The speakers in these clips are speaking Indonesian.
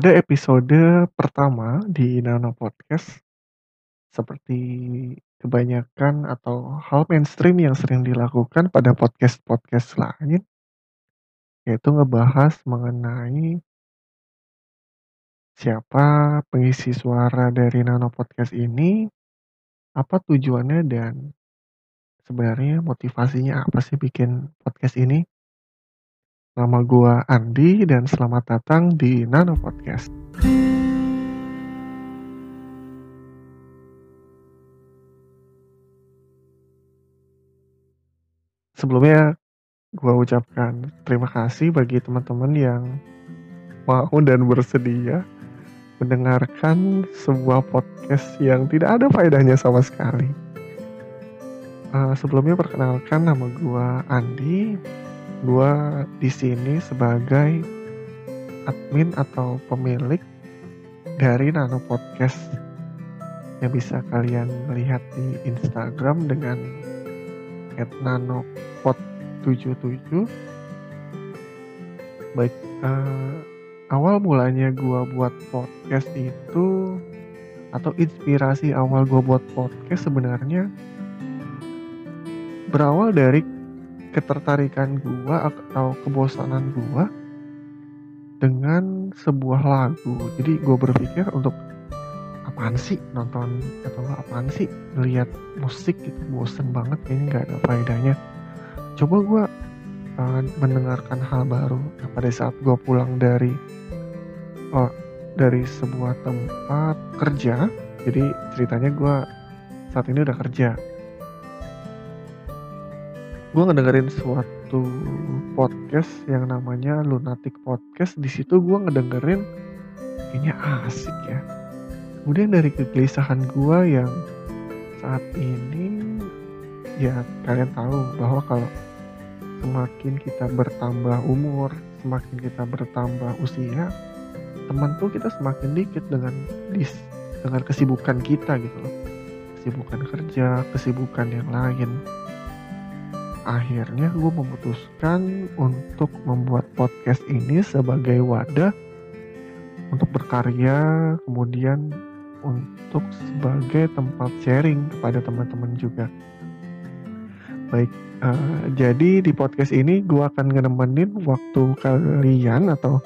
Pada episode pertama di Nano Podcast, seperti kebanyakan atau hal mainstream yang sering dilakukan pada podcast-podcast lain, yaitu ngebahas mengenai siapa pengisi suara dari Nano Podcast ini, apa tujuannya dan sebenarnya motivasinya apa sih bikin podcast ini. Nama gua Andi dan selamat datang di Nano Podcast. Sebelumnya gua ucapkan terima kasih bagi teman-teman yang mau dan bersedia mendengarkan sebuah podcast yang tidak ada faedahnya sama sekali. Uh, sebelumnya perkenalkan nama gua Andi. Gua di sini sebagai admin atau pemilik dari Nano Podcast. Yang bisa kalian lihat di Instagram dengan @nanopod77 baik uh, awal mulanya gua buat podcast itu atau inspirasi awal gua buat podcast sebenarnya berawal dari ketertarikan gua atau kebosanan gua dengan sebuah lagu. Jadi gue berpikir untuk apaan sih nonton atau apaan sih ngeliat musik gitu bosen banget kayaknya nggak ada faedahnya. Coba gue uh, mendengarkan hal baru. Nah, pada saat gue pulang dari oh, dari sebuah tempat kerja jadi ceritanya gue saat ini udah kerja gue ngedengerin suatu podcast yang namanya Lunatic Podcast. Di situ gue ngedengerin kayaknya asik ya. Kemudian dari kegelisahan gue yang saat ini ya kalian tahu bahwa kalau semakin kita bertambah umur semakin kita bertambah usia teman tuh kita semakin dikit dengan dis dengan kesibukan kita gitu loh. Kesibukan kerja kesibukan yang lain akhirnya gue memutuskan untuk membuat podcast ini sebagai wadah untuk berkarya kemudian untuk sebagai tempat sharing kepada teman-teman juga. Baik uh, jadi di podcast ini gue akan nemenin waktu kalian atau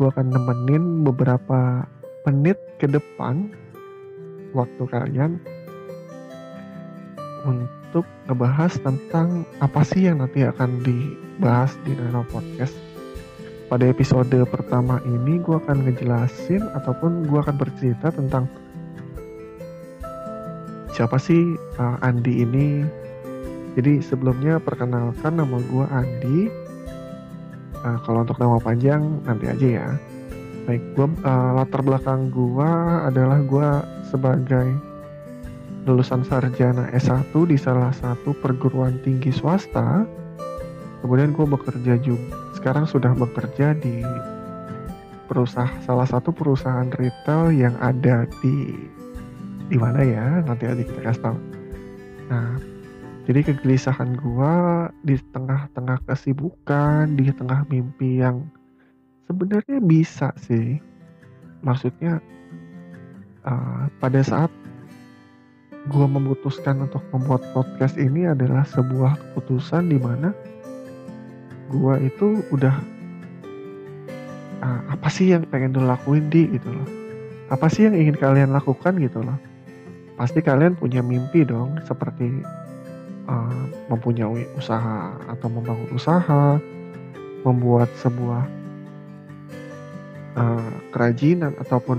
gue akan nemenin beberapa menit ke depan waktu kalian untuk ngebahas tentang apa sih yang nanti akan dibahas di Nano Podcast. Pada episode pertama ini gue akan ngejelasin ataupun gue akan bercerita tentang siapa sih uh, Andi ini. Jadi sebelumnya perkenalkan nama gue Andi. Uh, kalau untuk nama panjang nanti aja ya. Baik, gue uh, latar belakang gue adalah gue sebagai lulusan sarjana S1 di salah satu perguruan tinggi swasta. Kemudian gue bekerja juga, sekarang sudah bekerja di perusahaan salah satu perusahaan retail yang ada di di mana ya nanti aja kita kasih tahu. Nah, jadi kegelisahan gue di tengah-tengah kesibukan, di tengah mimpi yang sebenarnya bisa sih. Maksudnya uh, pada saat gue memutuskan untuk membuat podcast ini adalah sebuah keputusan di mana gue itu udah uh, apa sih yang pengen lo lakuin di? gitu loh. Apa sih yang ingin kalian lakukan? gitu loh. Pasti kalian punya mimpi dong seperti uh, mempunyai usaha atau membangun usaha membuat sebuah uh, kerajinan ataupun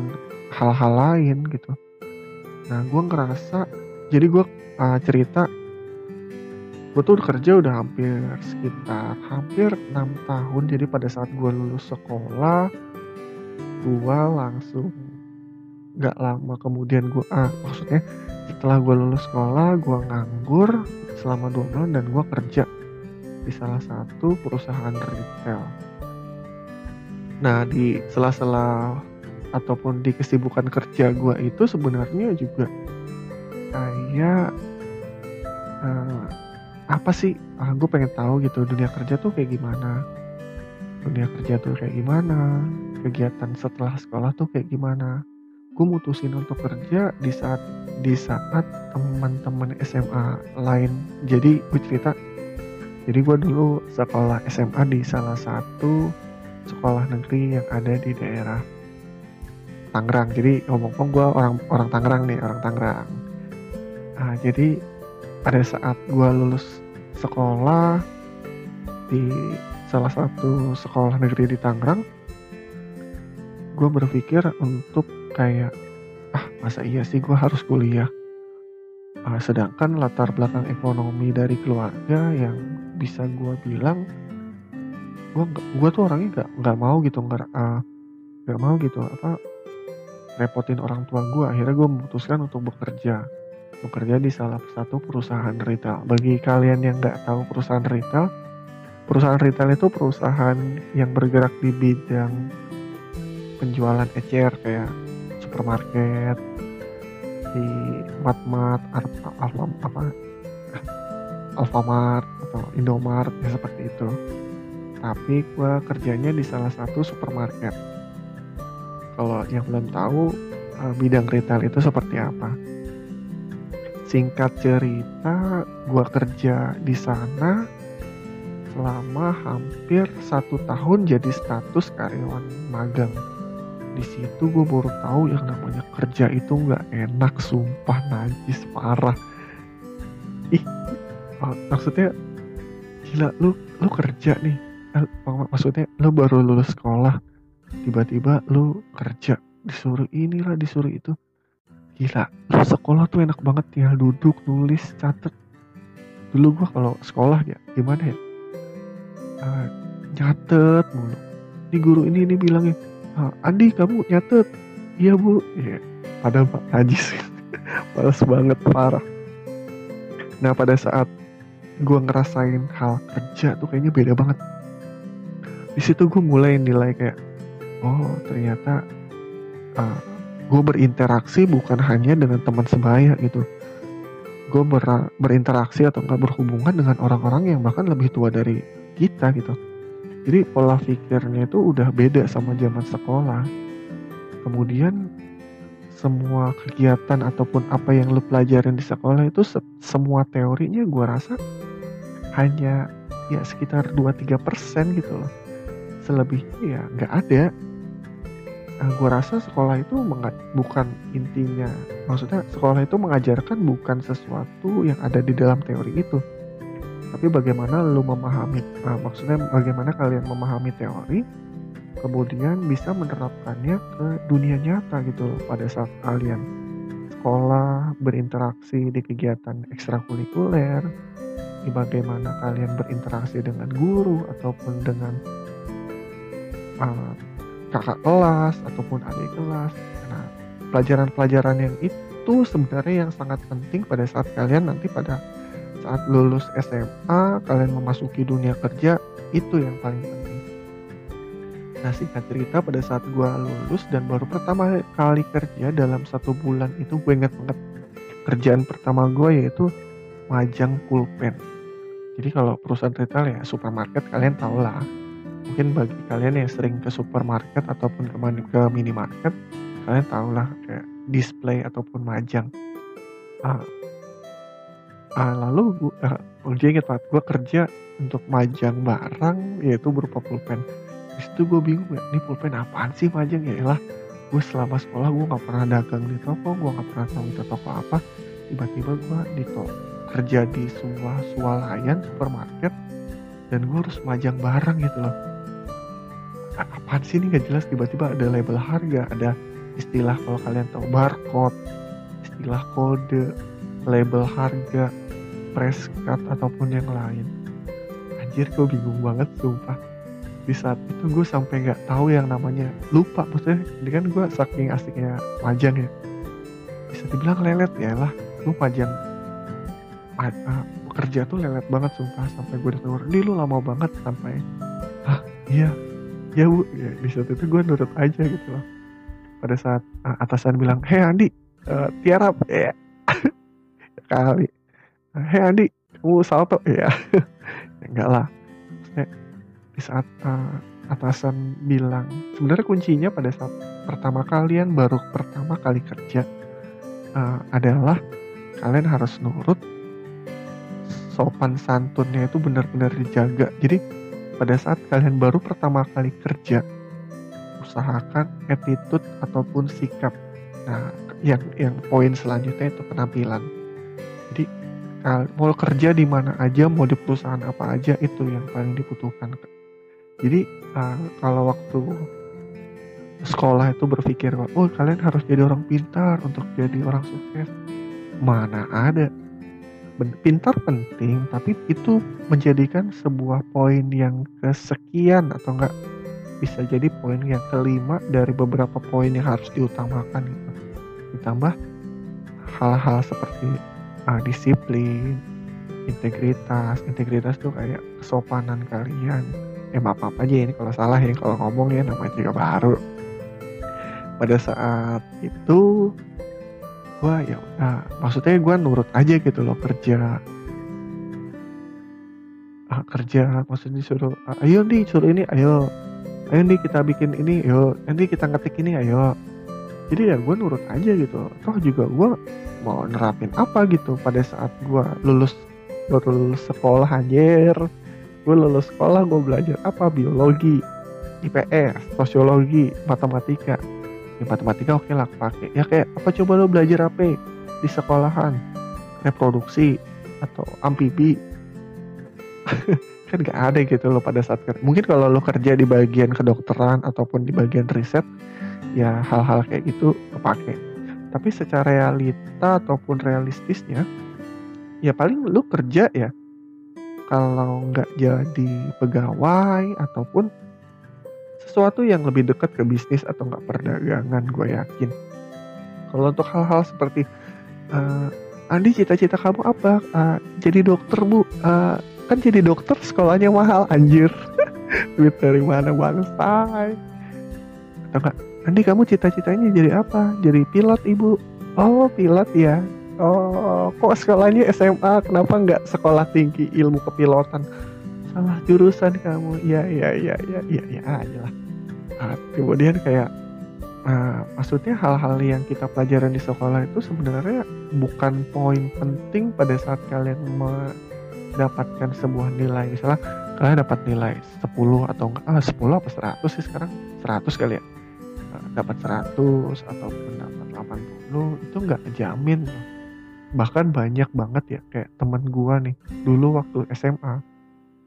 hal-hal lain gitu. Nah gue ngerasa jadi gue uh, cerita gue tuh kerja udah hampir sekitar hampir enam tahun. Jadi pada saat gue lulus sekolah gue langsung nggak lama kemudian gue ah maksudnya setelah gue lulus sekolah gue nganggur selama dua bulan dan gue kerja di salah satu perusahaan retail. Nah di sela-sela ataupun di kesibukan kerja gue itu sebenarnya juga kayak uh, apa sih? Ah, gue pengen tahu gitu dunia kerja tuh kayak gimana? Dunia kerja tuh kayak gimana? Kegiatan setelah sekolah tuh kayak gimana? Gue mutusin untuk kerja di saat di saat teman-teman SMA lain. Jadi gue cerita. Jadi gue dulu sekolah SMA di salah satu sekolah negeri yang ada di daerah Tangerang. Jadi ngomong-ngomong gue orang orang Tangerang nih orang Tangerang nah, jadi pada saat gue lulus sekolah di salah satu sekolah negeri di Tangerang gue berpikir untuk kayak ah masa iya sih gue harus kuliah? Uh, sedangkan latar belakang ekonomi dari keluarga yang bisa gue bilang gue gue tuh orangnya nggak nggak mau gitu nggak uh, nggak mau gitu apa repotin orang tua gue akhirnya gue memutuskan untuk bekerja bekerja di salah satu perusahaan retail. Bagi kalian yang nggak tahu perusahaan retail perusahaan retail itu perusahaan yang bergerak di bidang penjualan ecer kayak supermarket di Matmat Alfa apa? Alfamart atau Indomart ya seperti itu. Tapi gue kerjanya di salah satu supermarket. Kalau yang belum tahu eh, bidang retail itu seperti apa singkat cerita gue kerja di sana selama hampir satu tahun jadi status karyawan magang. Di situ gue baru tahu yang namanya kerja itu nggak enak sumpah najis parah. Ih maksudnya gila lu lu kerja nih. Eh, maksudnya lu baru lulus sekolah tiba-tiba lu kerja disuruh inilah disuruh itu gila sekolah tuh enak banget ya duduk nulis catet. Dulu gua kalau sekolah ya gimana ya? Uh, nyatet mulu. Di guru ini ini bilangnya ah, Andi kamu nyatet? Iya bu. Ya pada pak najis males banget parah. Nah pada saat gue ngerasain hal kerja tuh kayaknya beda banget. Di situ gue mulai nilai kayak oh ternyata uh, gue berinteraksi bukan hanya dengan teman sebaya gitu. Gue ber berinteraksi atau enggak berhubungan dengan orang-orang yang bahkan lebih tua dari kita gitu. Jadi pola pikirnya itu udah beda sama zaman sekolah. Kemudian semua kegiatan ataupun apa yang lu pelajarin di sekolah itu se semua teorinya gue rasa hanya ya sekitar 2-3 persen gitu loh. Selebihnya ya nggak ada nah, gue rasa sekolah itu bukan intinya maksudnya sekolah itu mengajarkan bukan sesuatu yang ada di dalam teori itu. Tapi bagaimana lu memahami nah, maksudnya bagaimana kalian memahami teori kemudian bisa menerapkannya ke dunia nyata gitu pada saat kalian sekolah berinteraksi di kegiatan ekstrakurikuler di bagaimana kalian berinteraksi dengan guru ataupun dengan uh, kakak kelas ataupun adik kelas. Nah pelajaran-pelajaran yang itu sebenarnya yang sangat penting pada saat kalian nanti pada saat lulus SMA kalian memasuki dunia kerja itu yang paling penting. Nah singkat cerita pada saat gue lulus dan baru pertama kali kerja dalam satu bulan itu gue inget banget kerjaan pertama gue yaitu majang pulpen. Jadi kalau perusahaan retail ya supermarket kalian tau lah mungkin bagi kalian yang sering ke supermarket ataupun ke, ke minimarket kalian tau lah kayak display ataupun majang. Uh, uh, lalu gue uh, dia inget banget gue kerja untuk majang barang yaitu berupa pulpen. Di situ gue bingung ya ini pulpen apaan sih majang? Ya lah gue selama sekolah gue nggak pernah dagang di toko gue nggak pernah tahu itu toko apa. Tiba-tiba gue di toko kerja di sebuah swalayan supermarket dan gue harus majang barang gitu loh apaan sih ini gak jelas tiba-tiba ada label harga ada istilah kalau kalian tahu barcode istilah kode label harga press cut ataupun yang lain. Anjir gue bingung banget sumpah. Di saat itu gue sampai nggak tahu yang namanya lupa maksudnya ini kan gue saking asiknya majang ya. Bisa dibilang lelet ya lah lu majang uh, kerja tuh lelet banget sumpah sampai gue denger ini lu lama banget sampai. Ah iya ya bu. Ya, di saat itu gue nurut aja gitu loh. Pada saat uh, atasan bilang hei Andi uh, tiarap ya. Kali. Hei Andi kamu salto? Ya. Enggak lah. Maksudnya, di saat uh, atasan bilang sebenarnya kuncinya pada saat pertama kalian baru pertama kali kerja uh, adalah kalian harus nurut sopan santunnya itu benar-benar dijaga. Jadi pada saat kalian baru pertama kali kerja usahakan attitude ataupun sikap. Nah yang yang poin selanjutnya itu penampilan. Jadi mau kerja di mana aja mau di perusahaan apa aja itu yang paling dibutuhkan jadi uh, kalau waktu sekolah itu berpikir oh kalian harus jadi orang pintar untuk jadi orang sukses mana ada pintar penting tapi itu menjadikan sebuah poin yang kesekian atau enggak bisa jadi poin yang kelima dari beberapa poin yang harus diutamakan gitu. Ditambah hal-hal seperti uh, disiplin integritas integritas tuh kayak kesopanan kalian. Ya maaf apa aja ini kalau salah ya kalau ngomong ya namanya juga baru. Pada saat itu gua ya nah, maksudnya gue nurut aja gitu loh kerja. Ah, kerja maksudnya disuruh ah, ayo nih suruh ini ayo. Ayo nih kita bikin ini ayo. Nanti kita ngetik ini ayo. Jadi ya gue nurut aja gitu. Toh juga gue mau nerapin apa gitu pada saat gue lulus lulus sekolah anjir. Gue lulus sekolah gue belajar apa? Biologi IPS sosiologi matematika ya matematika oke lah pakai ya kayak apa coba lo belajar apa? Di sekolahan. Reproduksi atau amfibi. Kan gak ada gitu lo pada saat kerja mungkin kalau lo kerja di bagian kedokteran ataupun di bagian riset ya hal-hal kayak gitu kepake. Tapi secara realita ataupun realistisnya ya paling lo kerja ya kalau nggak jadi pegawai ataupun sesuatu yang lebih dekat ke bisnis atau nggak perdagangan gue yakin. Kalau untuk hal-hal seperti uh, Andi cita-cita kamu apa? Uh, jadi dokter bu. Uh, kan jadi dokter sekolahnya mahal anjir. Duit dari mana bangsa atau enggak Andi kamu cita-citanya jadi apa? Jadi pilot ibu. Oh pilot ya? Oh kok sekolahnya SMA kenapa nggak sekolah tinggi ilmu kepilotan? Salah jurusan kamu. Ya ya ya ya ya ya aja lah nah, kemudian kayak nah, maksudnya hal-hal yang kita pelajaran di sekolah itu sebenarnya bukan poin penting pada saat kalian mendapatkan sebuah nilai. Misalnya kalian dapat nilai 10 atau enggak ah 10 apa 100 sih sekarang? 100 kali ya? Nah, dapat 100 ataupun dapat 80 itu nggak jamin bahkan banyak banget ya kayak teman gua nih dulu waktu SMA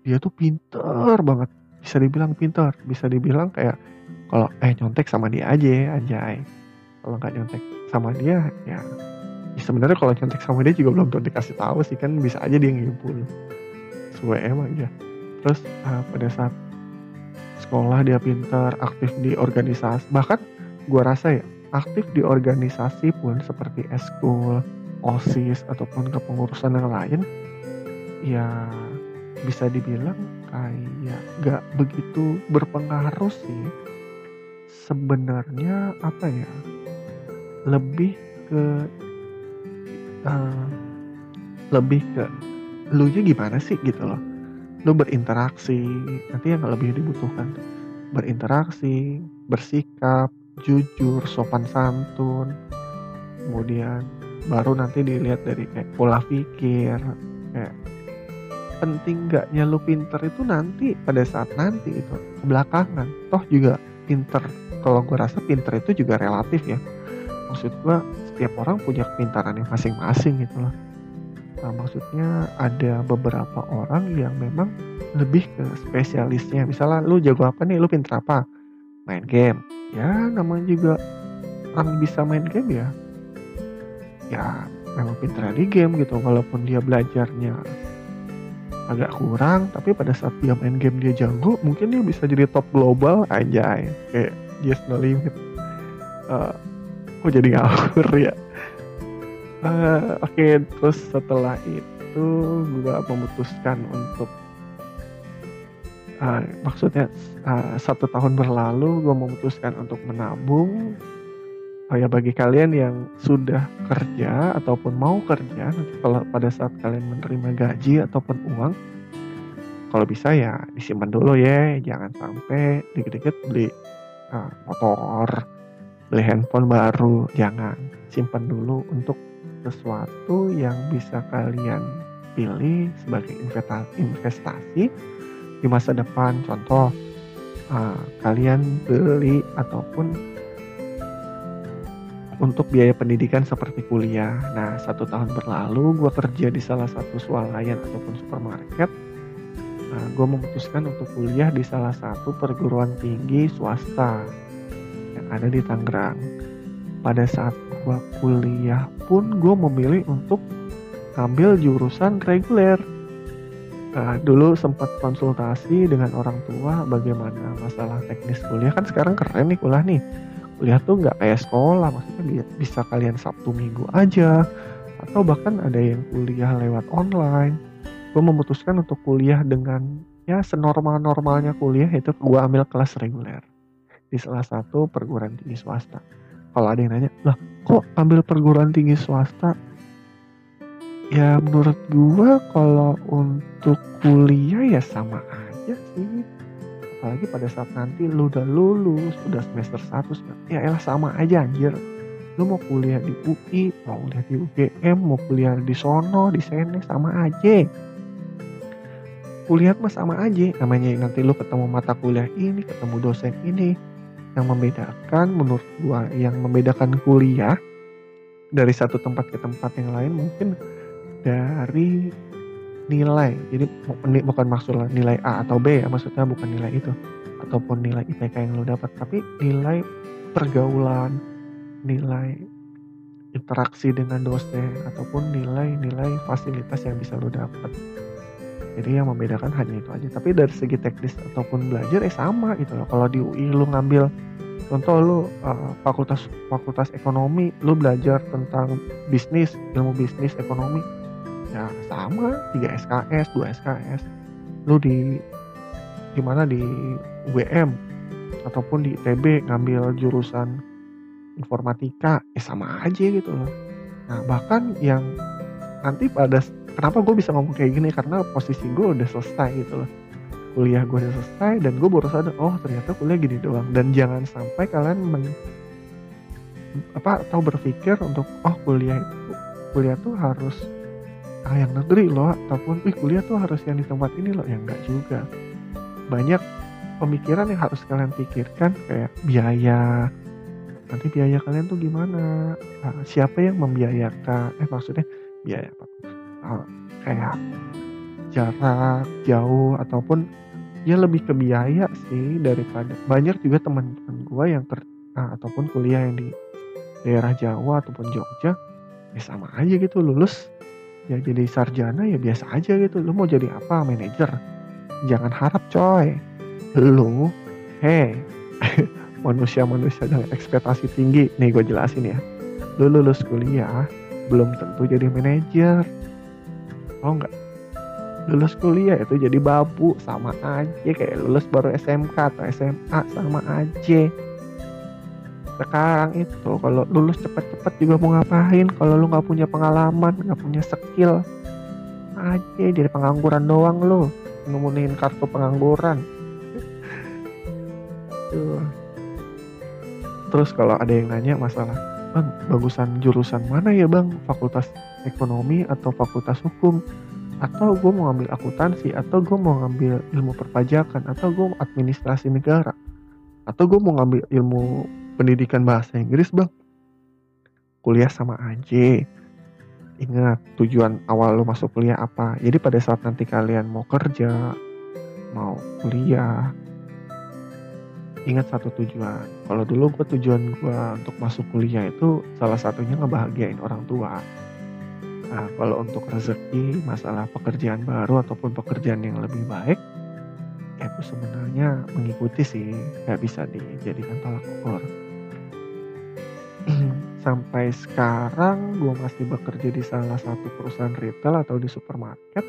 dia tuh pinter banget. Bisa dibilang pinter bisa dibilang kayak kalau eh nyontek sama dia aja anjay. Kalau nggak nyontek sama dia ya, ya sebenarnya kalau nyontek sama dia juga belum tentu dikasih tahu sih kan bisa aja dia ngimpul. Sesuai emang ya terus uh, pada saat sekolah dia pintar aktif di organisasi bahkan gua rasa ya aktif di organisasi pun seperti eskul osis ataupun kepengurusan yang lain ya bisa dibilang kayak gak begitu berpengaruh sih sebenarnya apa ya lebih ke uh, lebih ke lu nya gimana sih gitu loh. Lu berinteraksi nanti yang lebih dibutuhkan. Berinteraksi bersikap jujur sopan santun. Kemudian baru nanti dilihat dari kayak pola pikir kayak penting gaknya lu pinter itu nanti pada saat nanti itu belakangan. Toh juga pinter. Kalau gue rasa pinter itu juga relatif ya. Maksud gue setiap orang punya kepintaran yang masing-masing gitu loh. Nah, maksudnya ada beberapa orang yang memang lebih ke spesialisnya. Misalnya lu jago apa nih? Lu pinter apa? Main game. Ya namanya juga orang bisa main game ya. Ya memang pintar di game gitu. Walaupun dia belajarnya agak kurang tapi pada saat dia main game dia jago mungkin dia bisa jadi top global. Aja kayak yes no limit. Uh, oh jadi ngawur ya? Uh, oke okay, terus setelah itu gue memutuskan untuk uh, maksudnya uh, satu tahun berlalu gue memutuskan untuk menabung ya bagi kalian yang sudah kerja ataupun mau kerja nanti kalau pada saat kalian menerima gaji ataupun uang kalau bisa ya disimpan dulu ya. Jangan sampai dikit-dikit beli uh, motor beli handphone baru. Jangan. Simpan dulu untuk sesuatu yang bisa kalian pilih sebagai investasi di masa depan. Contoh uh, kalian beli ataupun untuk biaya pendidikan seperti kuliah. Nah, satu tahun berlalu gue kerja di salah satu swalayan ataupun supermarket. Nah, gue memutuskan untuk kuliah di salah satu perguruan tinggi swasta yang ada di Tangerang. Pada saat gue kuliah pun gue memilih untuk ambil jurusan reguler. Nah, dulu sempat konsultasi dengan orang tua bagaimana masalah teknis kuliah kan sekarang keren nih kuliah nih kuliah tuh nggak kayak sekolah maksudnya bisa kalian sabtu minggu aja atau bahkan ada yang kuliah lewat online. Gue memutuskan untuk kuliah dengan ya senormal normalnya kuliah itu gue ambil kelas reguler di salah satu perguruan tinggi swasta. Kalau ada yang nanya lah kok ambil perguruan tinggi swasta? Ya menurut gue kalau untuk kuliah ya sama aja sih apalagi pada saat nanti lu udah lulus udah semester 1 ya elah sama aja anjir. Lu mau kuliah di UI mau kuliah di UGM mau kuliah di sono di sini sama aja. Kuliah mah sama aja namanya nanti lu ketemu mata kuliah ini ketemu dosen ini. Yang membedakan menurut gua yang membedakan kuliah dari satu tempat ke tempat yang lain mungkin dari nilai. Jadi bukan maksudnya nilai A atau B ya maksudnya bukan nilai itu. Ataupun nilai IPK yang lo dapat tapi nilai pergaulan nilai interaksi dengan dosen ataupun nilai-nilai fasilitas yang bisa lo dapat. Jadi yang membedakan hanya itu aja. Tapi dari segi teknis ataupun belajar eh sama gitu loh. Kalau di UI lo ngambil contoh lo uh, fakultas fakultas ekonomi lo belajar tentang bisnis ilmu bisnis ekonomi ya sama 3 SKS 2 SKS lu di gimana di WM ataupun di ITB ngambil jurusan informatika. Ya sama aja gitu loh. Nah bahkan yang nanti pada kenapa gue bisa ngomong kayak gini? Karena posisi gue udah selesai gitu loh. Kuliah gue udah selesai dan gue baru sadar oh ternyata kuliah gini doang. Dan jangan sampai kalian men, apa atau berpikir untuk oh kuliah itu kuliah tuh harus ah yang negeri loh ataupun wih kuliah tuh harus yang di tempat ini loh. Yang enggak juga. Banyak pemikiran yang harus kalian pikirkan kayak biaya. Nanti biaya kalian tuh gimana? Nah, siapa yang membiayakan? Eh maksudnya biaya apa? Uh, kayak jarak jauh ataupun ya lebih ke biaya sih daripada banyak juga teman-teman gue yang ter nah, ataupun kuliah yang di daerah Jawa ataupun Jogja ya sama aja gitu lulus ya jadi sarjana ya biasa aja gitu. Lu mau jadi apa manajer? Jangan harap coy. Lu hei manusia-manusia dengan ekspektasi tinggi. Nih gue jelasin ya. Lu lulus kuliah belum tentu jadi manajer. Oh enggak lulus kuliah itu jadi babu sama aja. Kayak lulus baru SMK atau SMA sama aja sekarang itu. Kalau lulus cepet-cepet juga mau ngapain? Kalau lu nggak punya pengalaman nggak punya skill aja jadi pengangguran doang lu. Nemuin kartu pengangguran. Terus kalau ada yang nanya masalah bang bagusan jurusan mana ya bang? Fakultas ekonomi atau fakultas hukum? Atau gue mau ngambil akuntansi atau gue mau ngambil ilmu perpajakan atau gue administrasi negara? Atau gue mau ngambil ilmu pendidikan bahasa Inggris bang. Kuliah sama aja ingat tujuan awal lo masuk kuliah apa? Jadi pada saat nanti kalian mau kerja mau kuliah ingat satu tujuan. Kalau dulu gue tujuan gue untuk masuk kuliah itu salah satunya ngebahagiain orang tua. Nah kalau untuk rezeki masalah pekerjaan baru ataupun pekerjaan yang lebih baik itu sebenarnya mengikuti sih. Nggak bisa dijadikan tolak ukur sampai sekarang gue masih bekerja di salah satu perusahaan retail atau di supermarket.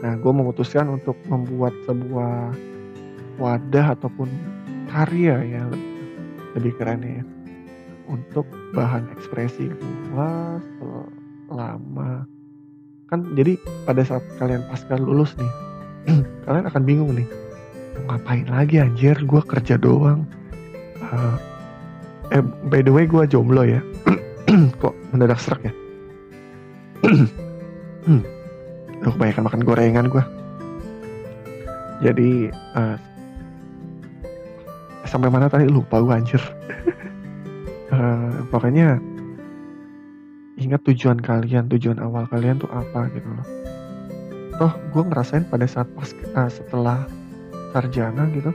Nah, gue memutuskan untuk membuat sebuah wadah ataupun karya ya lebih keren ya untuk bahan ekspresi gue selama kan jadi pada saat kalian pasca lulus nih kalian akan bingung nih ngapain lagi anjir gue kerja doang uh, eh by the way gue jomblo ya. Kok mendadak serak ya? Hmm. Duh, kebanyakan makan gorengan gue jadi uh, sampai mana tadi lupa gue anjir. Uh, pokoknya ingat tujuan kalian tujuan awal kalian tuh apa gitu loh. Toh gue ngerasain pada saat pas uh, setelah sarjana gitu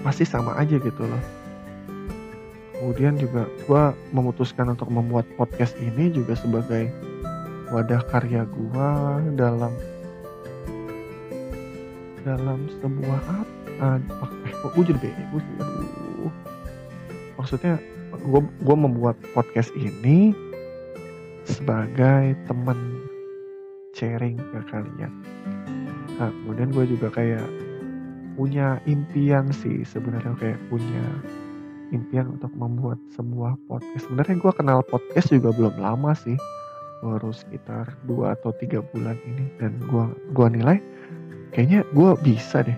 apa sih sama aja gitu loh. Kemudian juga gue memutuskan untuk membuat podcast ini juga sebagai wadah karya gue dalam dalam sebuah apa? Eh gue jadi sih aduh. Maksudnya gue gue membuat podcast ini sebagai teman sharing ke kalian. Nah, kemudian gue juga kayak punya impian sih sebenarnya kayak punya impian untuk membuat sebuah podcast. Sebenarnya gue kenal podcast juga belum lama sih baru sekitar dua atau tiga bulan ini. Dan gue gua nilai kayaknya gue bisa deh.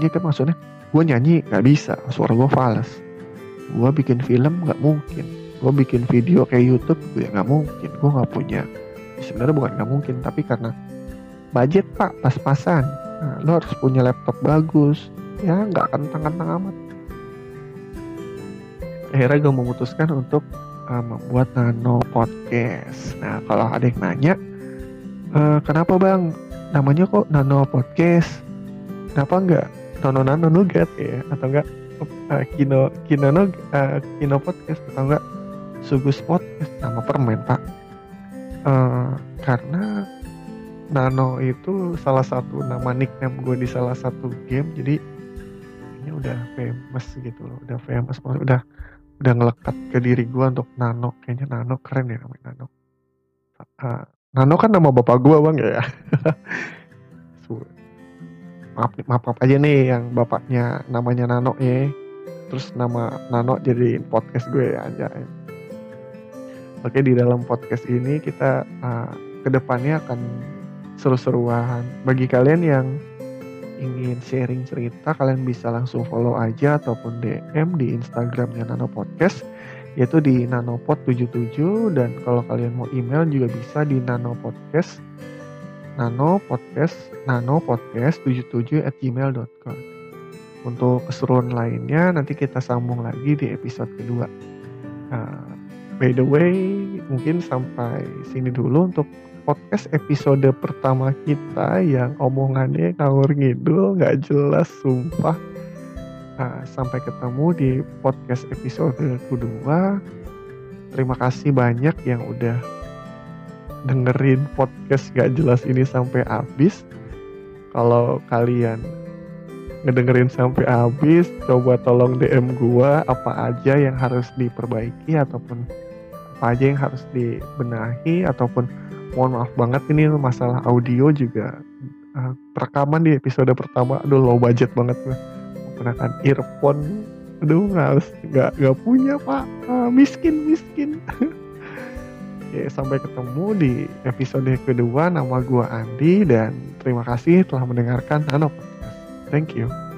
Ini kan maksudnya gue nyanyi nggak bisa suara gue fals. Gue bikin film nggak mungkin. Gue bikin video kayak YouTube gue nggak mungkin. Gue nggak punya. Sebenarnya bukan nggak mungkin tapi karena budget pak pas-pasan nah, lo harus punya laptop bagus. Ya nggak kentang-kentang amat. Akhirnya gue memutuskan untuk uh, membuat nano podcast. Nah kalau ada yang nanya uh, kenapa bang? Namanya kok nano podcast? Kenapa enggak nono nano nugat ya? Atau enggak uh, kino kino uh, kino podcast? Atau enggak sugus podcast? Nama permen pak. Uh, karena nano itu salah satu nama nickname gue di salah satu game jadi ini udah famous gitu loh udah famous udah udah ngelekat ke diri gue untuk nano kayaknya nano keren ya namanya nano uh, Nano kan nama bapak gue bang ya. maaf, maaf maaf aja nih yang bapaknya namanya Nano ya. Terus nama Nano jadi podcast gue ya aja. Oke di dalam podcast ini kita uh, ke depannya akan seru-seruan. Bagi kalian yang ingin sharing cerita, kalian bisa langsung follow aja ataupun DM di Instagramnya Nano Podcast yaitu di nanopod77 dan kalau kalian mau email juga bisa di nanopodcast nanopodcast nanopodcast77 at gmail.com untuk keseruan lainnya nanti kita sambung lagi di episode kedua. Uh, by the way mungkin sampai sini dulu untuk podcast episode pertama kita yang omongannya ngawur ngidul nggak jelas sumpah Nah, sampai ketemu di podcast episode kedua. Terima kasih banyak yang udah dengerin podcast gak jelas ini sampai habis. Kalau kalian ngedengerin sampai habis, coba tolong DM gua apa aja yang harus diperbaiki ataupun apa aja yang harus dibenahi ataupun mohon maaf banget ini masalah audio juga. Uh, rekaman di episode pertama aduh low budget banget gue menggunakan earphone. Aduh harus nggak nggak punya pak. Ah, miskin miskin. Oke, sampai ketemu di episode kedua. Nama gua Andi dan terima kasih telah mendengarkan Nano Podcast. Thank you.